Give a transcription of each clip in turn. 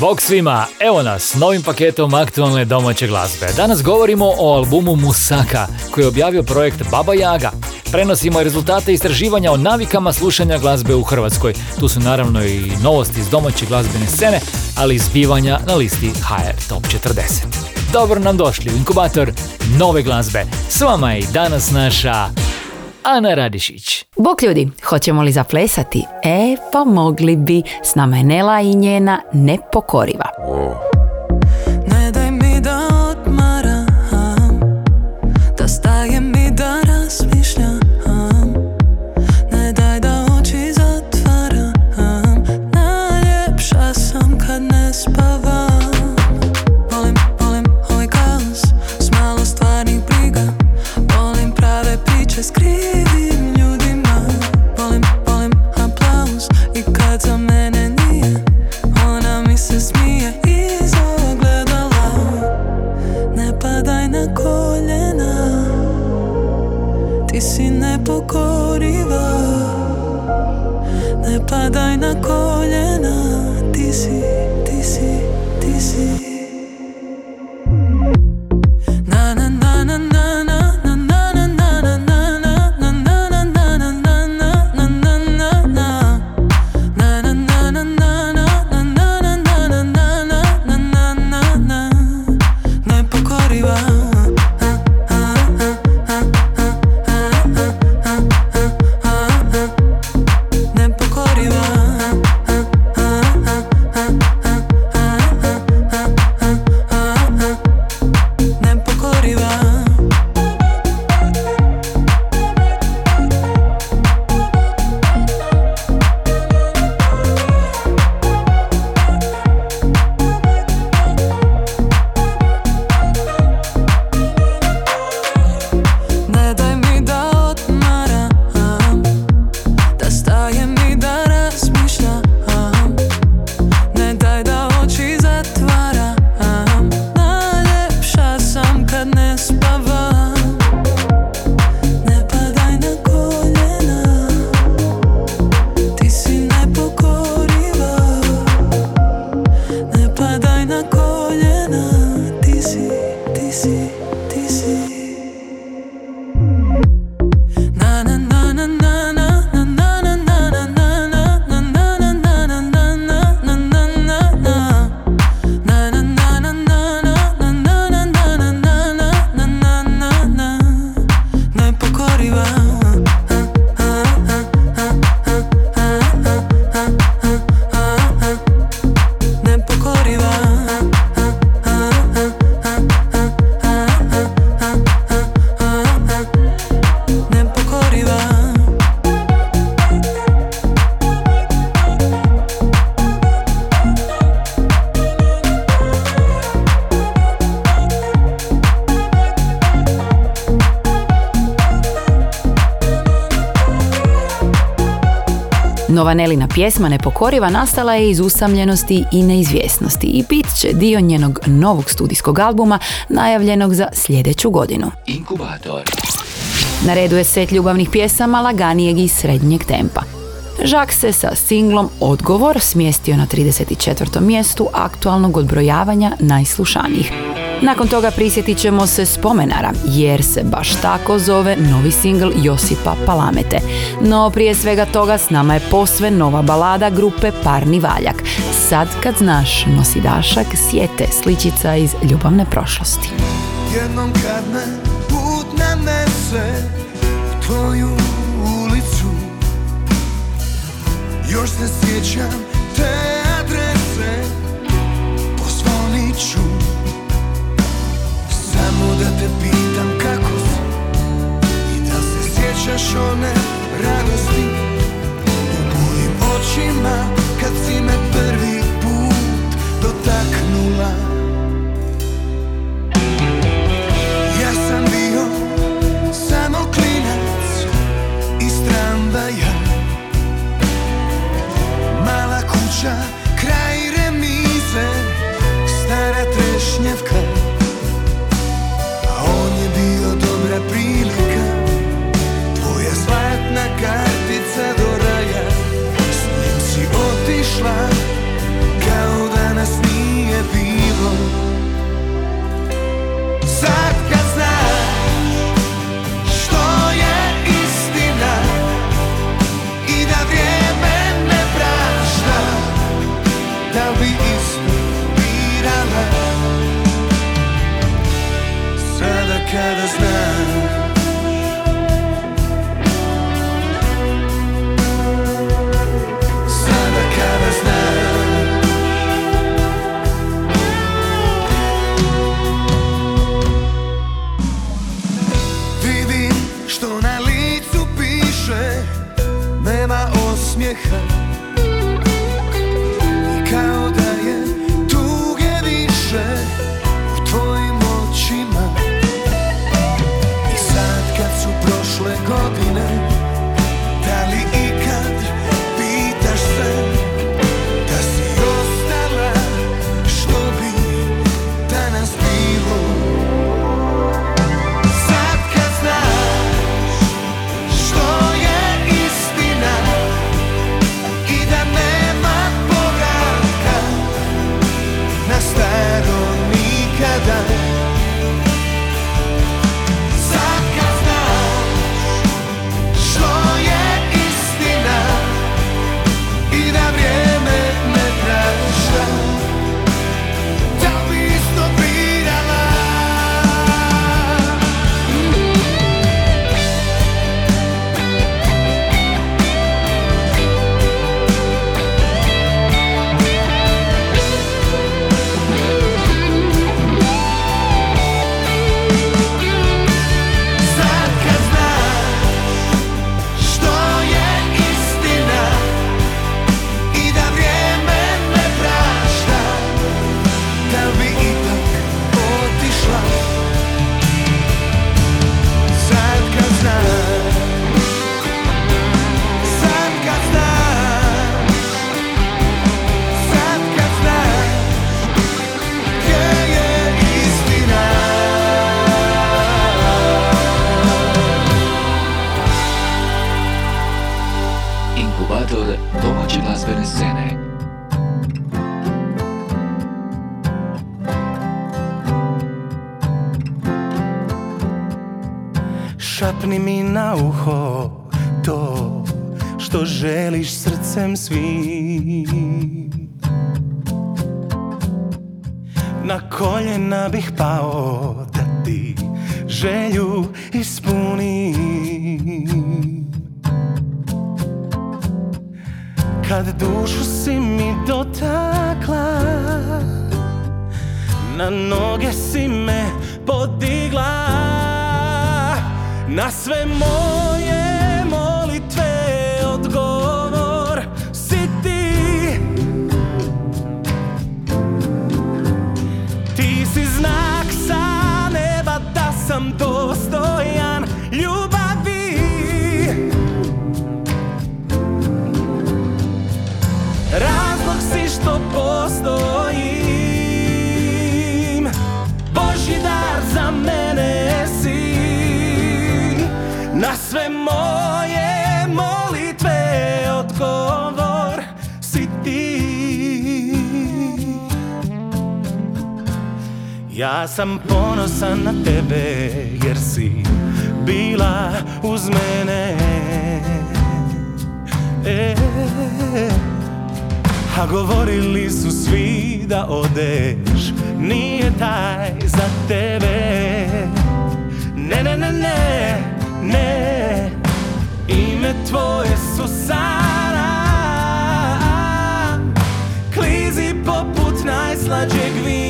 Bog svima, evo nas, novim paketom aktualne domaće glazbe. Danas govorimo o albumu Musaka, koji je objavio projekt Baba Jaga. Prenosimo rezultate istraživanja o navikama slušanja glazbe u Hrvatskoj. Tu su naravno i novosti iz domaće glazbene scene, ali i zbivanja na listi HR Top 40. Dobro nam došli u inkubator nove glazbe. S vama je i danas naša Ana Radišić. Bok ljudi, hoćemo li zaplesati? E, pa mogli bi. S nama je Nela i njena nepokoriva. Ne Падай на коліна. Nova Nelina pjesma Nepokoriva nastala je iz usamljenosti i neizvjesnosti i bit će dio njenog novog studijskog albuma najavljenog za sljedeću godinu. Inkubator. Na redu je set ljubavnih pjesama laganijeg i srednjeg tempa. Žak se sa singlom Odgovor smjestio na 34. mjestu aktualnog odbrojavanja najslušanijih. Nakon toga prisjetit ćemo se spomenara, jer se baš tako zove novi singl Josipa Palamete. No prije svega toga s nama je posve nova balada grupe Parni Valjak. Sad kad znaš nosi dašak, sjete sličica iz ljubavne prošlosti. Jednom kad me put nanese u tvoju ulicu Još se sjećam te adrese Pozvonit ću da te pitam kako si I da se sjećaš one radosti U mojim očima kad si me Ja sam ponosan na tebe jer si bila uz mene. E, A govorili su svi da odeš Nije taj za tebe. Ne, ne, ne, ne, ne Ime tvoje su Sara. Klizi poput najslađeg vina.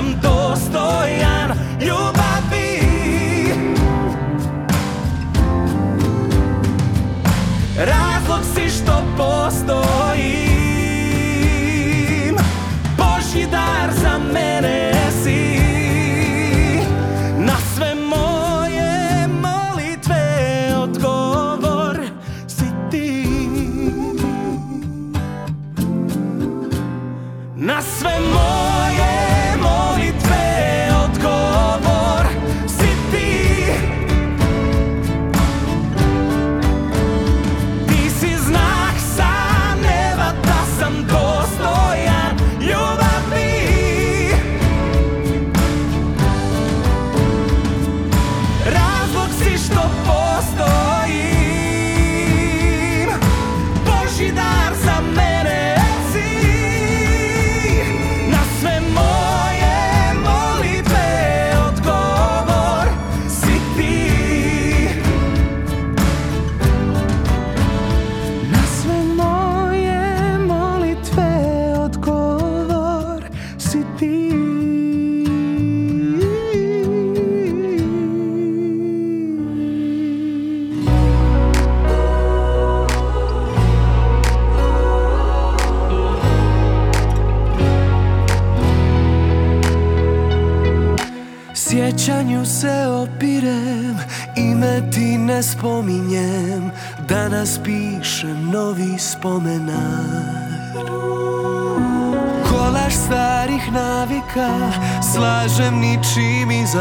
sam dostojan ljubavi. Razlog si što postojim. Božji dar za mene si. Na sve moje molitve odgovor si ti. Na sve moje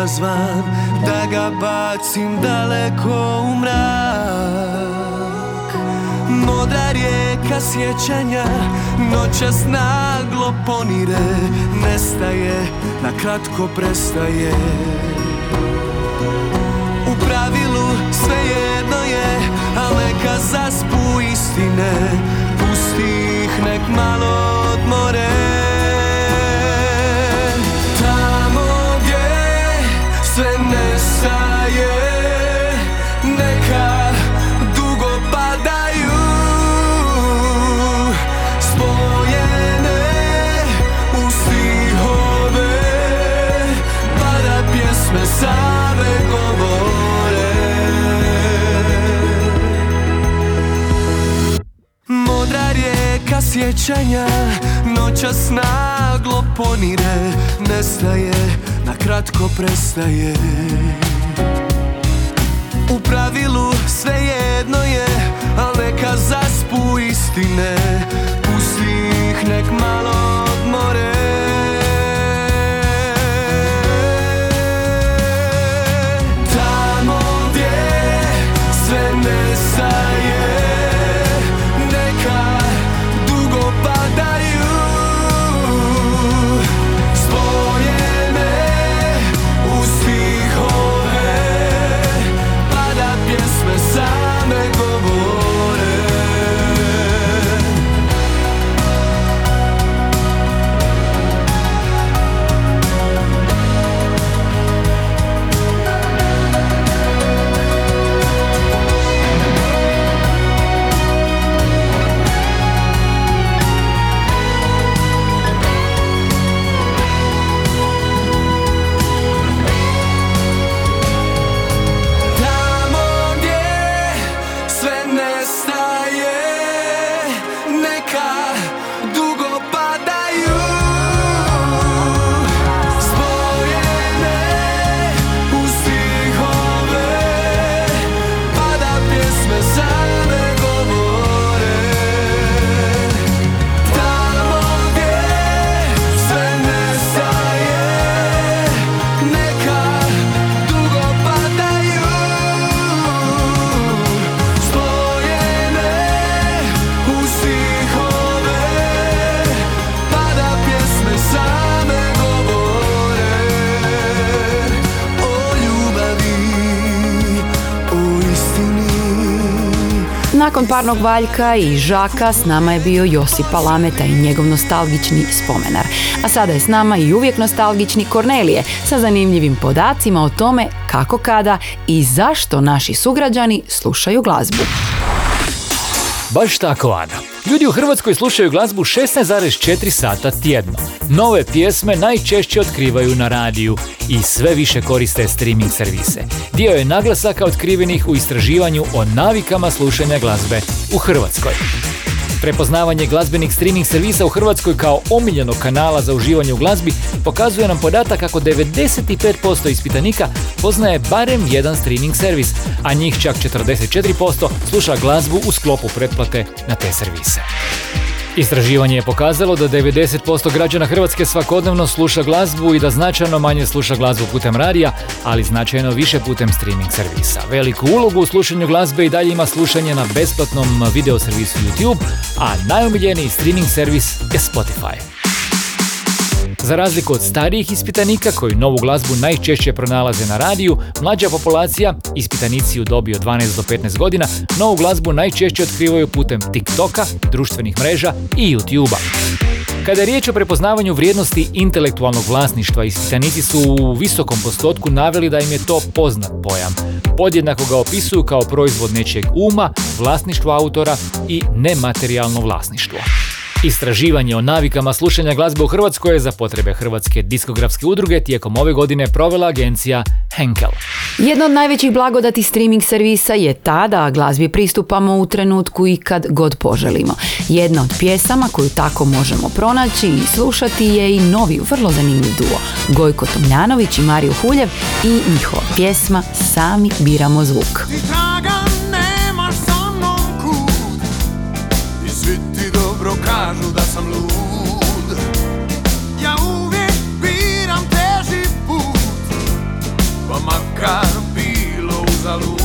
izazvan Da ga bacim daleko u mrak. Modra rijeka sjećanja Noćas naglo ponire Nestaje, na kratko prestaje. U pravilu sve jedno je Al zaspu istine sjećanja Noćas naglo ponire Nestaje, na kratko prestaje. U pravilu sve jedno je Al neka zaspu istine Pusti ih nek malo odmore Nakon parnog valjka i žaka s nama je bio Josip Palameta i njegov nostalgični spomenar. A sada je s nama i uvijek nostalgični Kornelije sa zanimljivim podacima o tome kako kada i zašto naši sugrađani slušaju glazbu. Baš tako, Ana. Ljudi u Hrvatskoj slušaju glazbu 16,4 sata tjedno. Nove pjesme najčešće otkrivaju na radiju i sve više koriste streaming servise. Dio je naglasaka otkrivenih u istraživanju o navikama slušanja glazbe u Hrvatskoj. Prepoznavanje glazbenih streaming servisa u Hrvatskoj kao omiljenog kanala za uživanje u glazbi pokazuje nam podatak kako 95% ispitanika poznaje barem jedan streaming servis, a njih čak 44% sluša glazbu u sklopu pretplate na te servise. Istraživanje je pokazalo da 90% građana Hrvatske svakodnevno sluša glazbu i da značajno manje sluša glazbu putem radija, ali značajno više putem streaming servisa. Veliku ulogu u slušanju glazbe i dalje ima slušanje na besplatnom video servisu YouTube, a najomiljeniji streaming servis je Spotify. Za razliku od starijih ispitanika koji novu glazbu najčešće pronalaze na radiju, mlađa populacija, ispitanici u dobi od 12 do 15 godina, novu glazbu najčešće otkrivaju putem TikToka, društvenih mreža i YouTubea. Kada je riječ o prepoznavanju vrijednosti intelektualnog vlasništva, ispitanici su u visokom postotku naveli da im je to poznat pojam. Podjednako ga opisuju kao proizvod nečijeg uma, vlasništvo autora i nematerijalno vlasništvo. Istraživanje o navikama slušanja glazbe u Hrvatskoj za potrebe Hrvatske diskografske udruge tijekom ove godine provela agencija Henkel. Jedna od najvećih blagodati streaming servisa je ta da glazbi pristupamo u trenutku i kad god poželimo. Jedna od pjesama koju tako možemo pronaći i slušati je i novi, vrlo zanimljiv duo. Gojko Tomljanović i Mario Huljev i njihova pjesma Sami biramo zvuk. dobro kažu da sam lud. Ja uvijek biram teži put Pa makar bilo uzalud.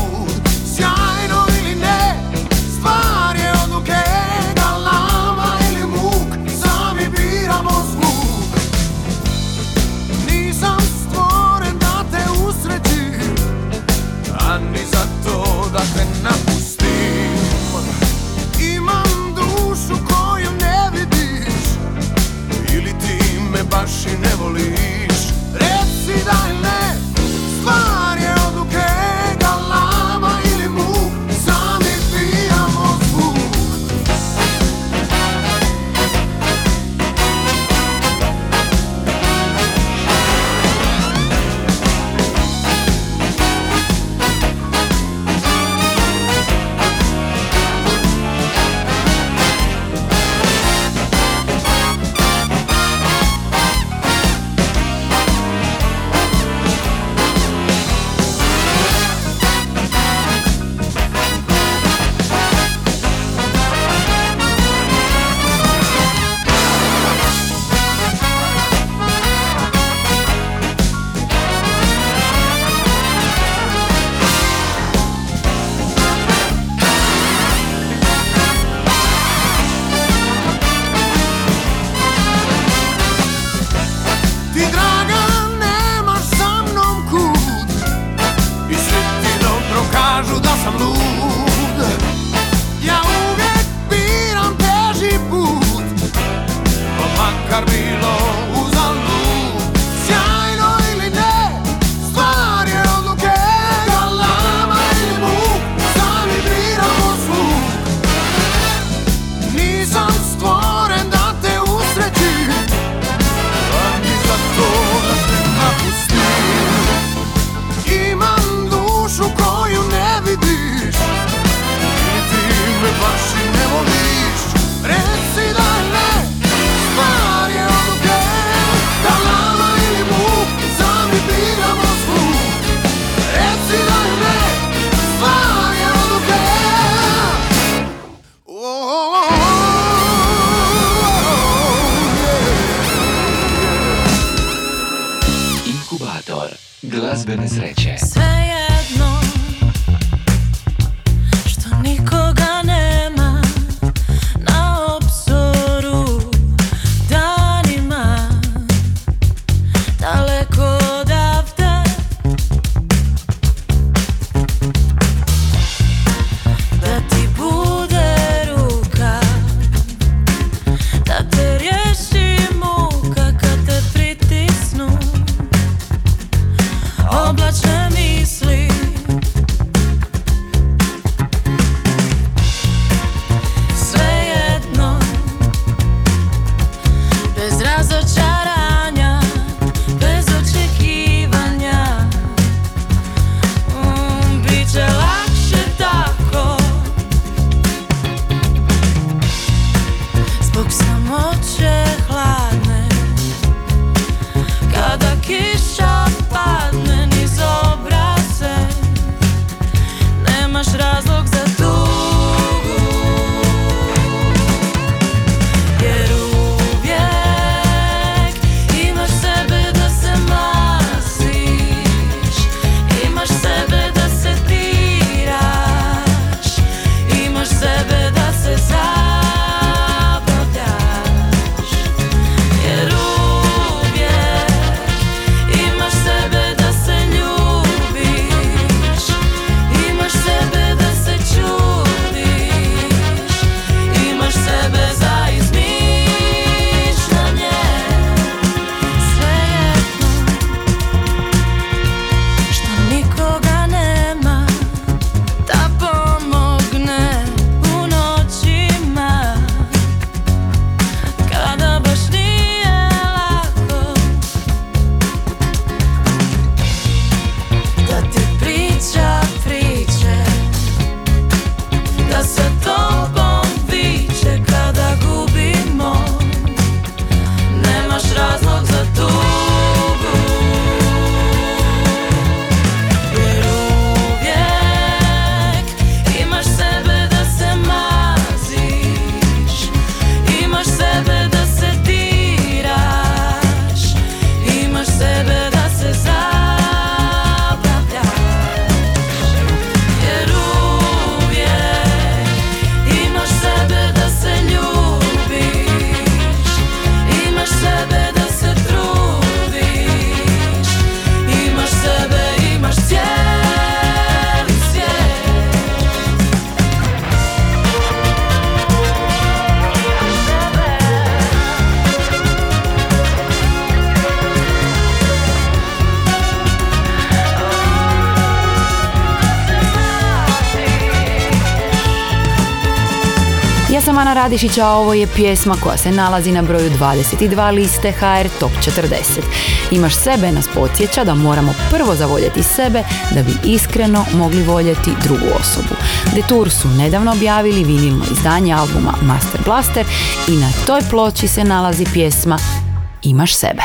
Доброї зустрічі! Radišića, ovo je pjesma koja se nalazi na broju 22 liste HR Top 40. Imaš sebe nas podsjeća da moramo prvo zavoljeti sebe da bi iskreno mogli voljeti drugu osobu. Detour su nedavno objavili vinilno izdanje albuma Master Blaster i na toj ploči se nalazi pjesma Imaš sebe.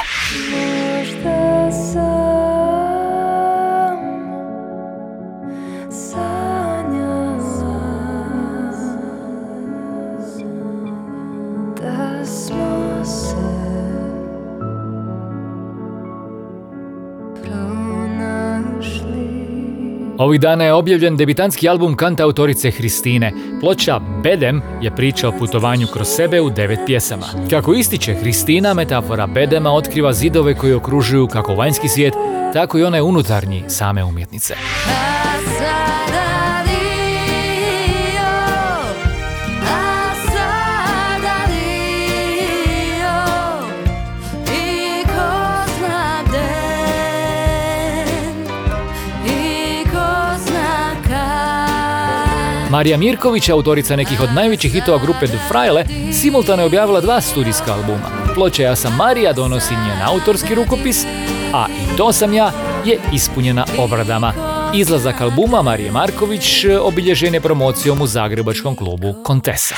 Ovih dana je objavljen debitanski album kanta autorice Hristine. Ploča Bedem je priča o putovanju kroz sebe u devet pjesama. Kako ističe Hristina, metafora Bedema otkriva zidove koji okružuju kako vanjski svijet, tako i onaj unutarnji same umjetnice. Marija Mirković, autorica nekih od najvećih hitova grupe The Frajle, simultano je objavila dva studijska albuma. Ploča Ja sam Marija donosi njen autorski rukopis, a I to sam ja je ispunjena obradama. Izlazak albuma Marije Marković e, obilježen je promocijom u zagrebačkom klubu Kontesa.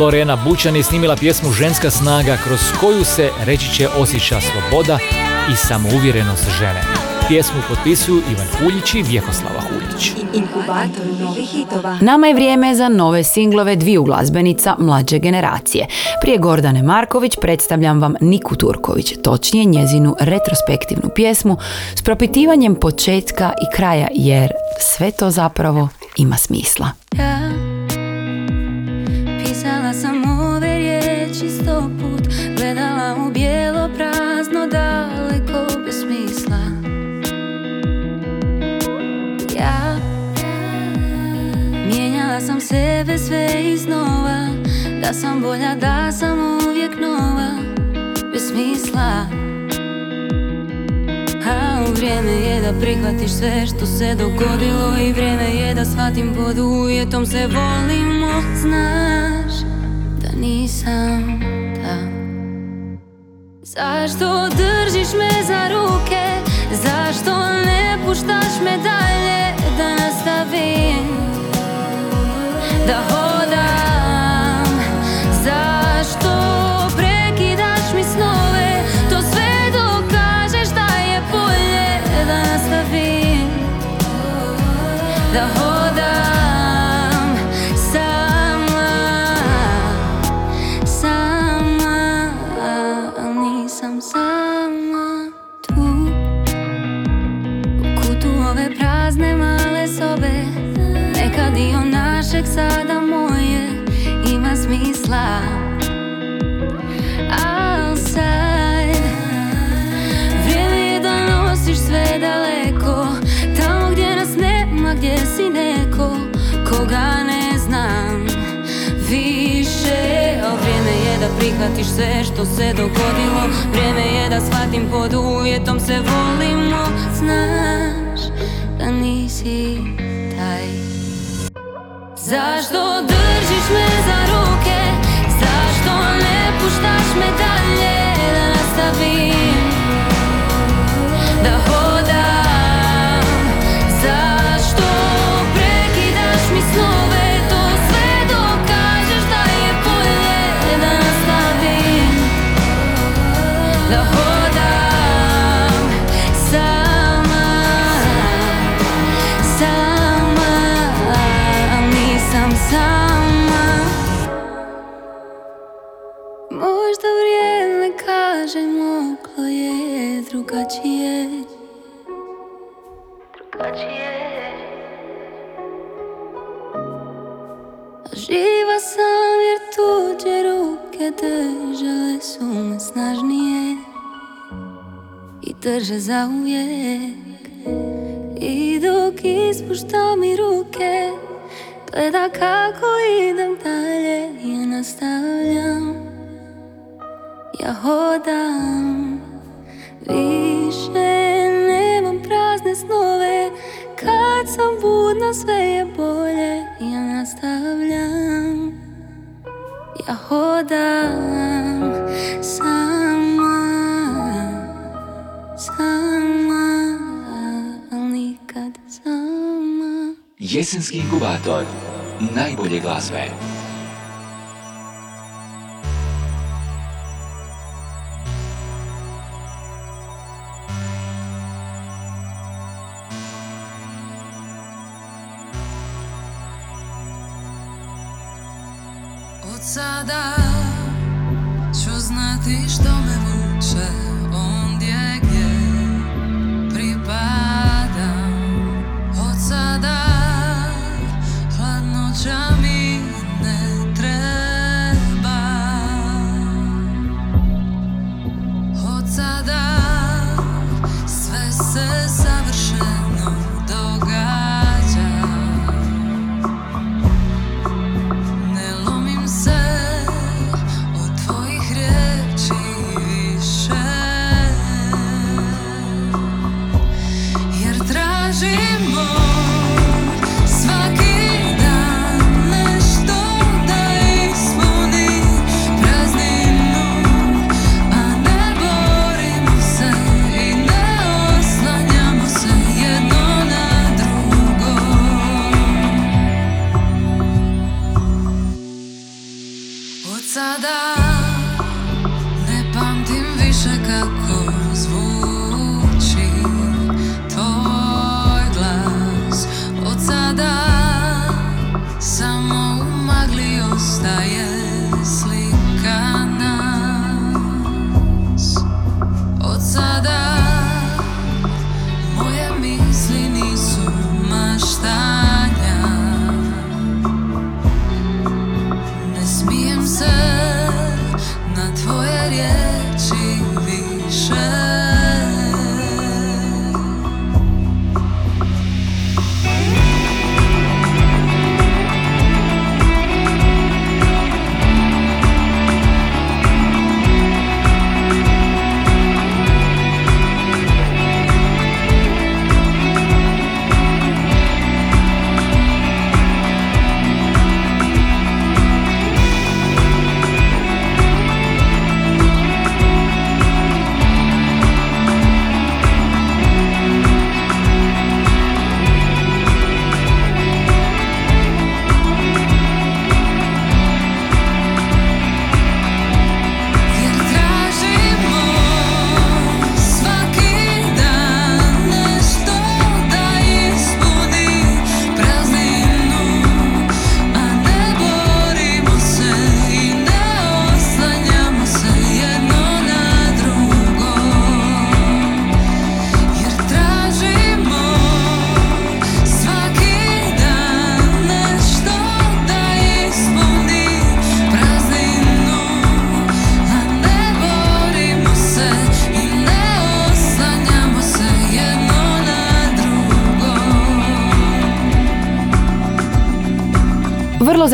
Lorena Bučan je snimila pjesmu Ženska snaga kroz koju se reći će osjeća sloboda i samouvjerenost žene. Pjesmu potpisuju Ivan Huljić i Vjekoslava Huljić. Inkubator novih hitova. Nama je vrijeme za nove singlove dviju glazbenica mlađe generacije. Prije Gordane Marković predstavljam vam Niku Turković, točnije njezinu retrospektivnu pjesmu s propitivanjem početka i kraja jer sve to zapravo ima smisla. Sebe sve iznova Da sam bolja, da sam uvijek nova Bez smisla. A vrijeme je da prihvatiš sve što se dogodilo I vrijeme je da shvatim pod uvjetom se volimo Znaš da nisam ta. Zašto držiš me za ruke? Zašto ne puštaš me dalje Da nastavim Da hodam. Zašto prekidaš mi snove? To sve dok kažeš da je bolje Da sve daleko Tamo gdje nas nema, gdje si neko Koga ne znam više. Je da prihvatiš sve što se dogodilo Vrijeme je da shvatim pod uvjetom se volimo. Znaš da nisi taj. Zašto držiš me za ne puštaš me dalje Da nastavim Da hodam drugačije. Drugačije Živa sam jer tuđe ruke držale su me snažnije I drže za uvijek I dok ispuštam i ruke Gleda kako idem dalje Ja nastavljam. Ja hodam Više nemam prazne snove. Kad sam budna sve je bolje. Ja nastavljam. Ja hodam Sama Sama Al nikad sama. Jesenski inkubator. Najbolje glazbe.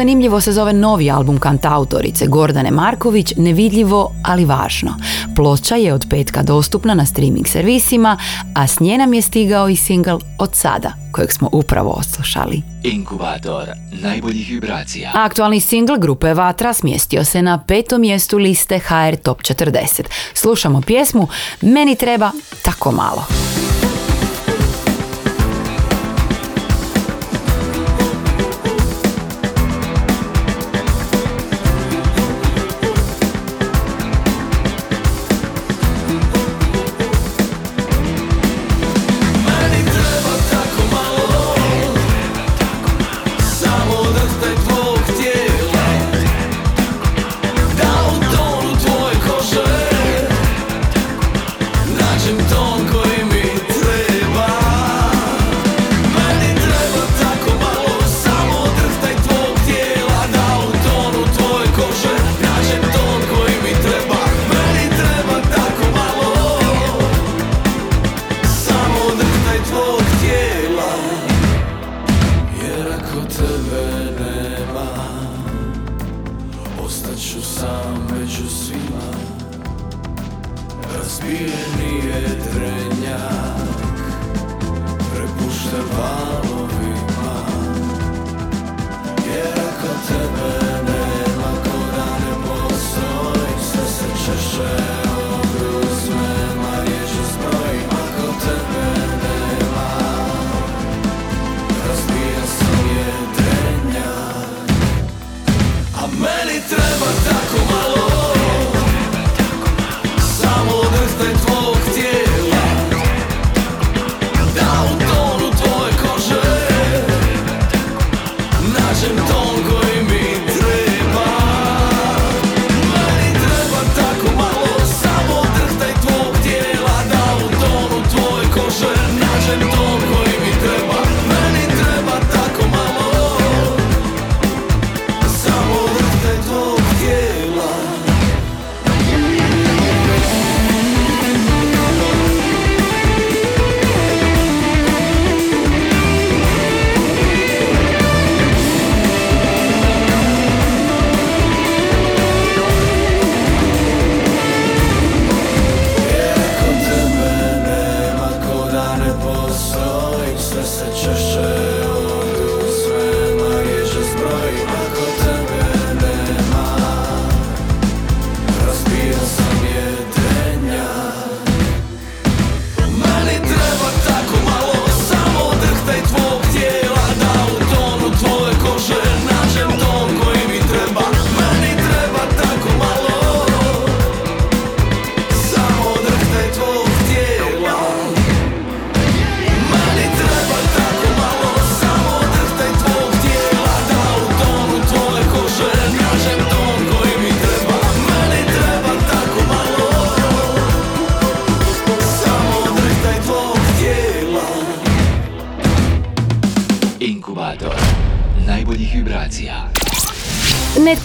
Zanimljivo se zove novi album kantautorice Gordane Marković, Nevidljivo, ali važno. Ploča je od petka dostupna na streaming servisima, a s nje nam je stigao i single Od sada, kojeg smo upravo odslušali. Inkubator najboljih vibracija. Aktualni single grupe Vatra smjestio se na petom mjestu liste HR Top 40. Slušamo pjesmu Meni treba tako malo.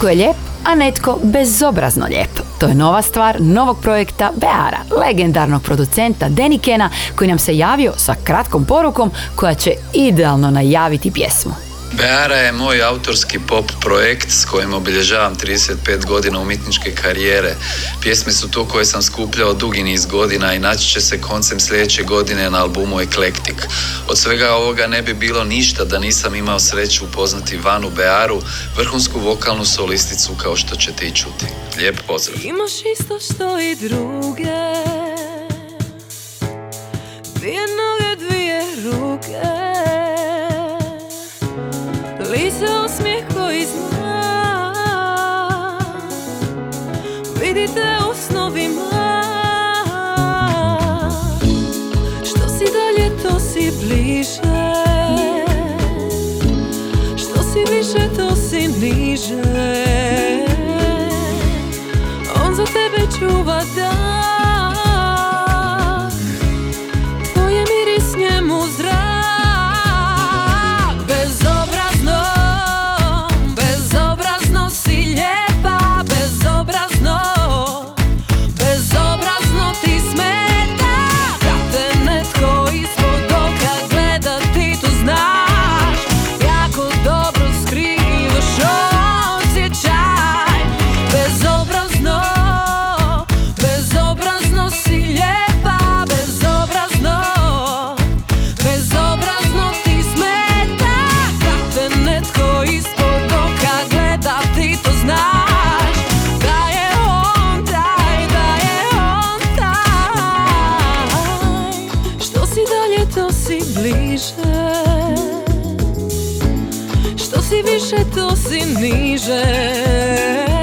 Netko je lijep, a netko bezobrazno lijep. To je nova stvar novog projekta Beara, legendarnog producenta Denikena koji nam se javio sa kratkom porukom koja će idealno najaviti pjesmu. Beara je moj autorski pop projekt s kojim obilježavam 35 godina umjetničke karijere. Pjesme su to koje sam skupljao dugi niz godina i naći će se koncem sljedeće godine na albumu Eklektik. Od svega ovoga ne bi bilo ništa da nisam imao sreću upoznati Vanu Bearu, vrhunsku vokalnu solisticu kao što ćete i čuti. Lijep pozdrav. Imaš isto što i druge Dvije noge, dvije ruke za osmijeh koji zna Vidite u snovima. Što si dalje, to si bliže. više. Što si više to si niže.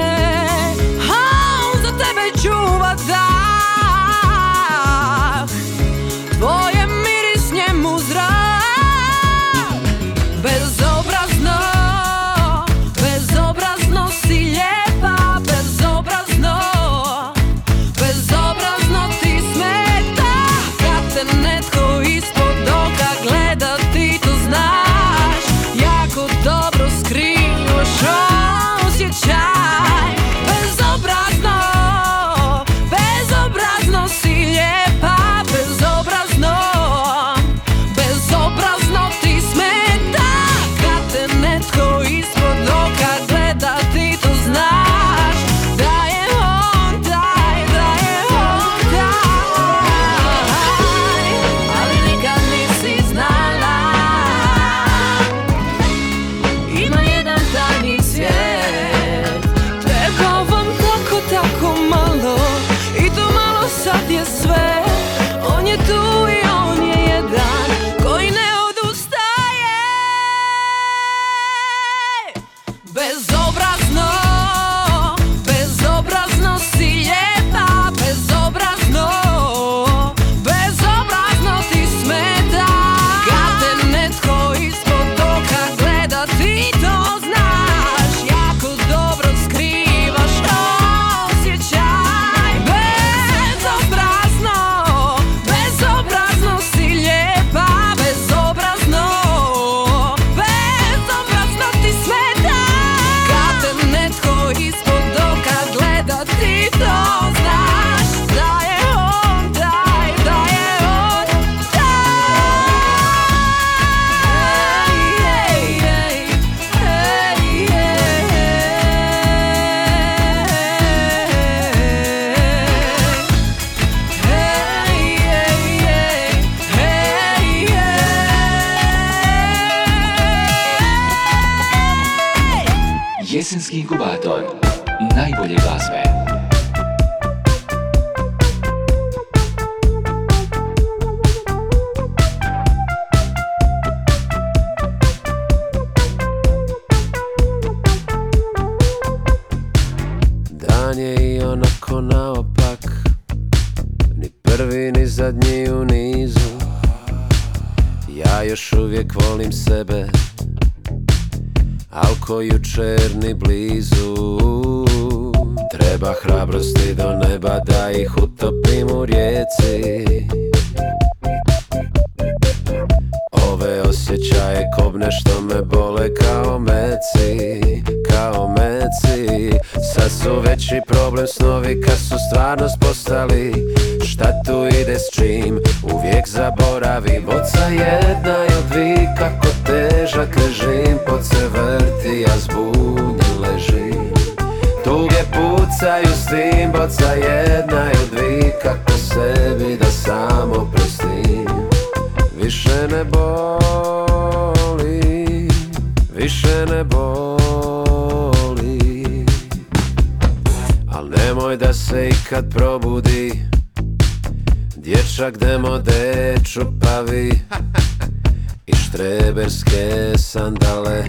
Boca jedna i dvi kako sebi da samo prostim Više ne boli, više ne boli. Al nemoj da se ikad probudi Dječak demode čupavi I štreberske sandale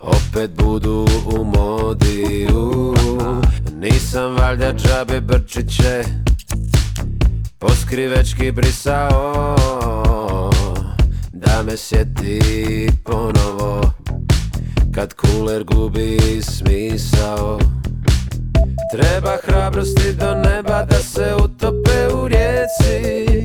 Opet budu u modi u. Nisam valjda džabe brčiće Poskrivečki brisao. Da me sjeti ponovo Kad kuler gubi smisao. Treba hrabrosti do neba da se utope u rijeci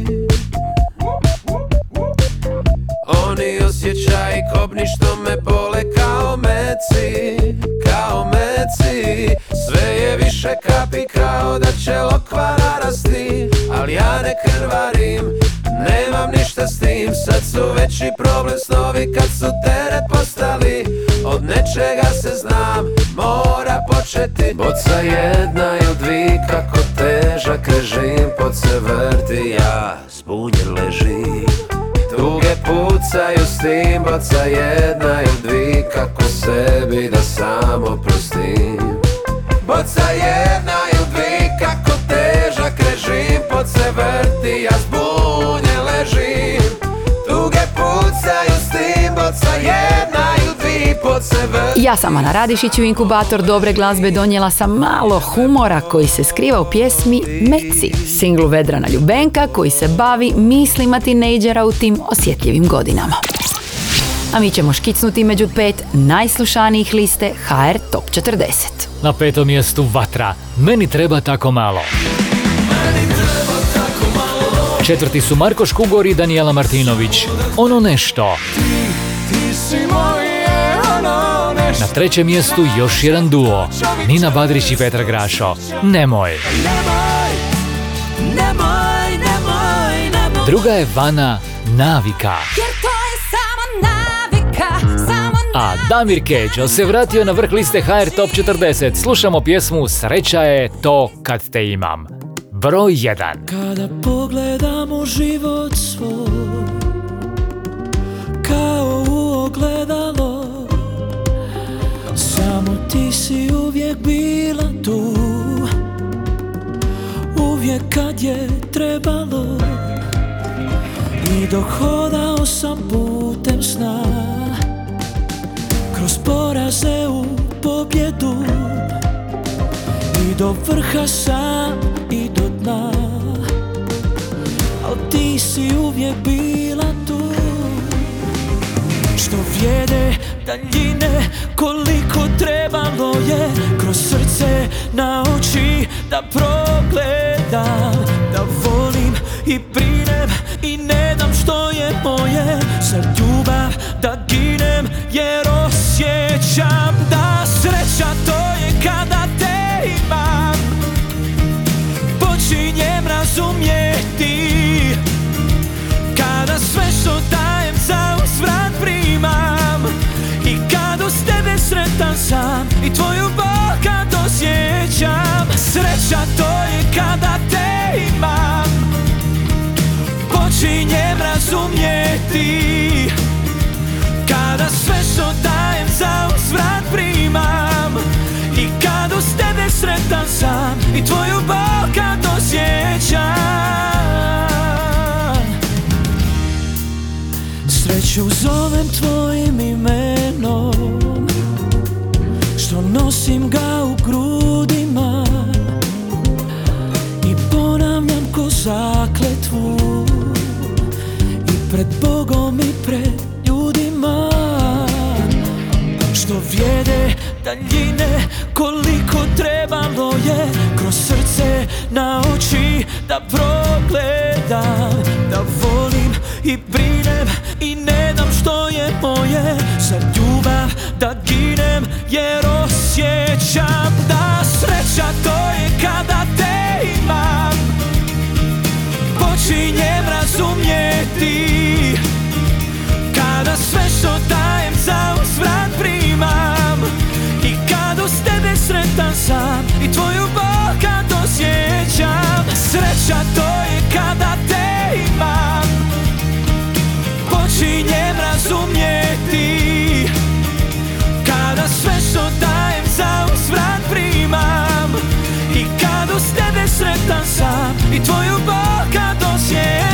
kobni što me bole kao meci Kao meci. Sve je više kapi kao da će lokva narasti Ali ja ne krvarim Nemam ništa s tim. Sad su veći problem snovi kad su teret postali. Od nečega se znam Mora početi. Boca jedna i od dvi kako težak režim Pod se vrti ja zbunjen ležim Tuge pucaju s tim, boca jedna i dvi Kako sebi da samo prostim. Boca jedna i dvi kako težak režim Pod se vrti, ja zbunje ležim. Tuge pucaju s tim, boca jedna Ja sam Ana Radišić u inkubator dobre glazbe donijela sam malo humora koji se skriva u pjesmi Meci, singlu Vedrana Ljubenka koji se bavi mislima tinejdžera u tim osjetljivim godinama. A mi ćemo škicnuti među pet najslušanijih liste HR Top 40. Na petom mjestu Vatra. Meni treba tako malo. Četvrti su Marko Škugor i Danijela Martinović. Ono nešto. Ti si moje ono nešto Na trećem mjestu još jedan duo. Nina Badrić i Petar Grašo. Nemoj. Druga je Vana Navika. A Damir Keđo se vratio na vrh liste HR Top 40. Slušamo pjesmu Sreća je to kad te imam. Broj 1. Kada pogledam u život svoj Kao u ogledalo Samo ti si uvijek bila tu. Uvijek kad je trebalo. I dok hodao sam putem sna. Kroz poraze u pobjedu. I do vrha sam i do dna. Al ti si uvijek bila tu. Što vrijede daljine Koliko trebalo je Kroz srce na oči Da progledam Da volim i brinem I ne dam što je moje Za ljubav sretan sam i tvoju bol kad osjećam Sreća to je kada te imam. Počinjem razumjeti Kada sve što dajem za uzvrat primam. I kad uz tebe sretan sam I tvoju bol kad osjećam Sreću zovem tvojim imenom nosim ga u grudima I ponavljam ko zakletvu. I pred Bogom i pred ljudima Što vrijede daljine Koliko trebalo je Kroz srce na oči Da progledam Da volim i brinem moje Za ljubav da ginem Jer osjećam da sreća to je kada te imam. Počinjem razumjeti Kada sve što dajem za uzvrat primam. I kad uz tebe sretan sam I tvoju bol kad osjećam Sreća to je kada te sam I tvoju bol kad osjećam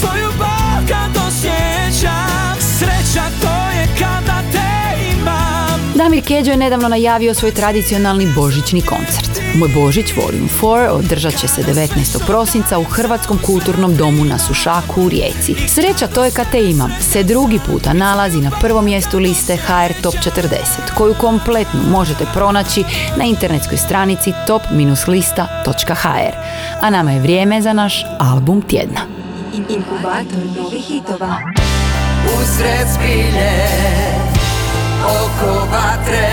tvoju kad osjećam Sreća to je kada te imam Damir Keđo je nedavno najavio svoj tradicionalni božićni koncert. Moj Božić Volume 4 održat će se 19. prosinca u Hrvatskom kulturnom domu na Sušaku u Rijeci. Sreća to je kad te imam se drugi puta nalazi na prvom mjestu liste HR Top 40, koju kompletnu možete pronaći na internetskoj stranici top-lista.hr. A nama je vrijeme za naš album tjedna. Inkubator novih hitova. Usred spilje, oko vatre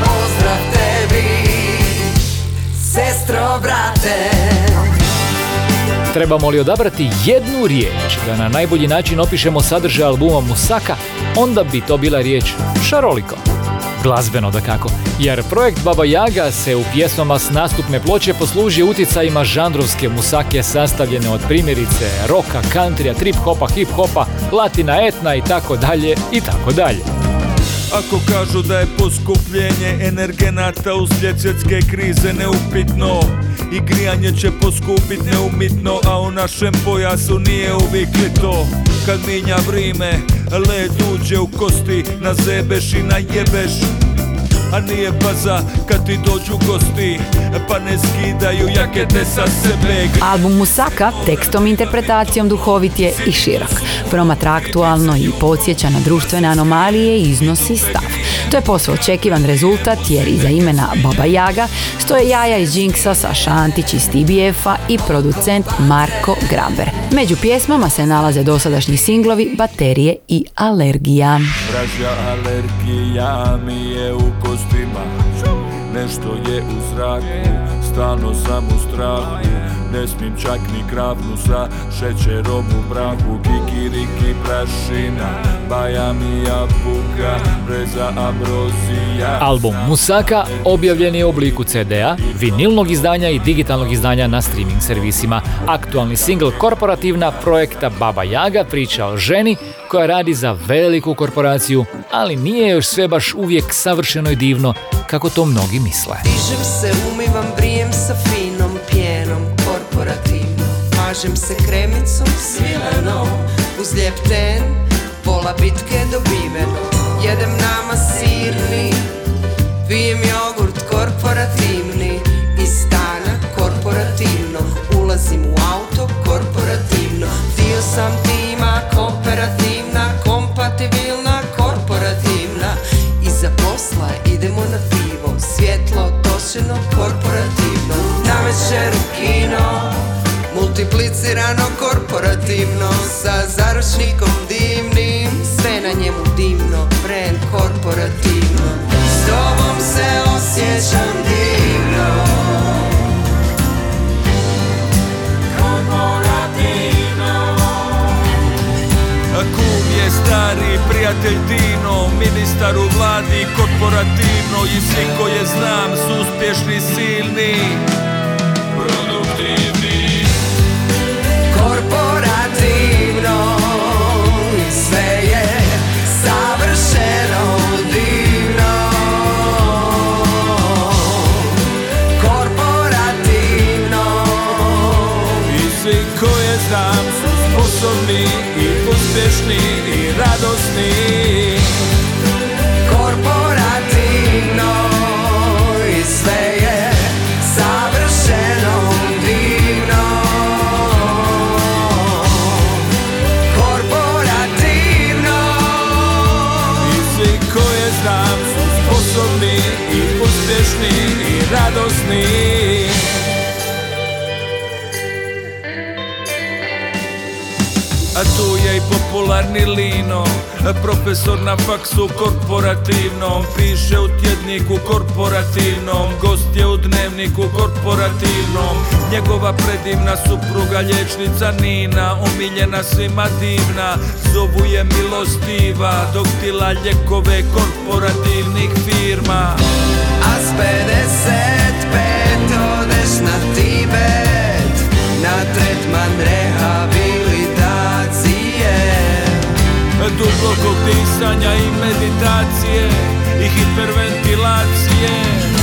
Pozdrav tebi, sestro brate Trebamo li odabrati jednu riječ da na najbolji način opišemo sadržaj albuma Musaka, onda bi to bila riječ šaroliko. Glazbeno da kako, jer projekt Baba Jaga se u pjesmama s nastupne ploče poslužio utjecajima žanrovske musake sastavljene od primjerice roka, countrya, trip hopa, hip hopa, latina, etna i tako dalje i tako dalje. Ako kažu da je poskupljenje energenata uslijed svjetske krize neupitno I grijanje će poskupit neumitno, a u našem pojasu nije uvijek to. Kad minja vrime, led uđe u kosti, nazebeš i najebeš a nije baza kad ti dođu gosti Pa ne skidaju jakete sa sebe Album Musaka tekstom i interpretacijom duhovit je i širok. Promatra aktualno i podsjeća na društvene anomalije i iznosi stav. To je posve očekivan rezultat jer iza imena Baba Jaga stoje jaja iz Jinxa, Saša Antić iz TBF-a i producent Marko Graber. Među pjesmama se nalaze dosadašnji singlovi Baterije i Alergija. Vražja alergija mi je u kostima Nešto je u zraku, stalno sam u strahu Ne smijem čak ni kravnu sa šećerom u braku Kikiriki prašina, baja mi jabuka Breza abrozija Album Musaka objavljen je u obliku CD-a, vinilnog izdanja i digitalnog izdanja na streaming servisima. Aktualni singl korporativna projekta Baba Jaga priča o ženi koja radi za veliku korporaciju, ali nije još sve baš uvijek savršeno i divno kako to mnogi misle. Dižem se, umivam, brijem sa finom pjenom Mažem se kremicom svilenom Uz lijep ten, pola bitke dobiveno. Jedem nama sirni, pijem jogurt korporativni korporativno Sa zaručnikom divnim. Sve na njemu divno Brand korporativno. S tobom se osjećam divno. Kum je stari prijatelj Dino Ministar u vladi korporativno. I svi koje znam su uspješni, silni sposobni i uspješni i radosni. Korporativno I sve je savršeno divno. Korporativno. I svi koje znam su sposobni i uspješni i radosni tu je i popularni Lino. Profesor na faksu korporativnom. Piše u tjedniku korporativnom. Gost je u dnevniku korporativnom. Njegova predivna supruga liječnica Nina Omiljena svima divna. Zovu je milostiva Dok tila ljekove korporativnih firma. A s 55 odeš na Tibet Na tretman rehabilitacije Dubokog disanja i meditacije I hiperventilacije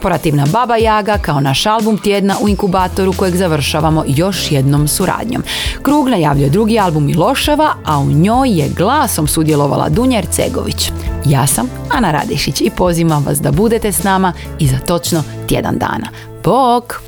Korporativna Baba Jaga kao naš album tjedna u inkubatoru kojeg završavamo još jednom suradnjom. Krug najavljuje drugi album Miloševa, a u njoj je glasom sudjelovala Dunja Ercegović. Ja sam Ana Radišić i pozivam vas da budete s nama i za točno tjedan dana. Bok!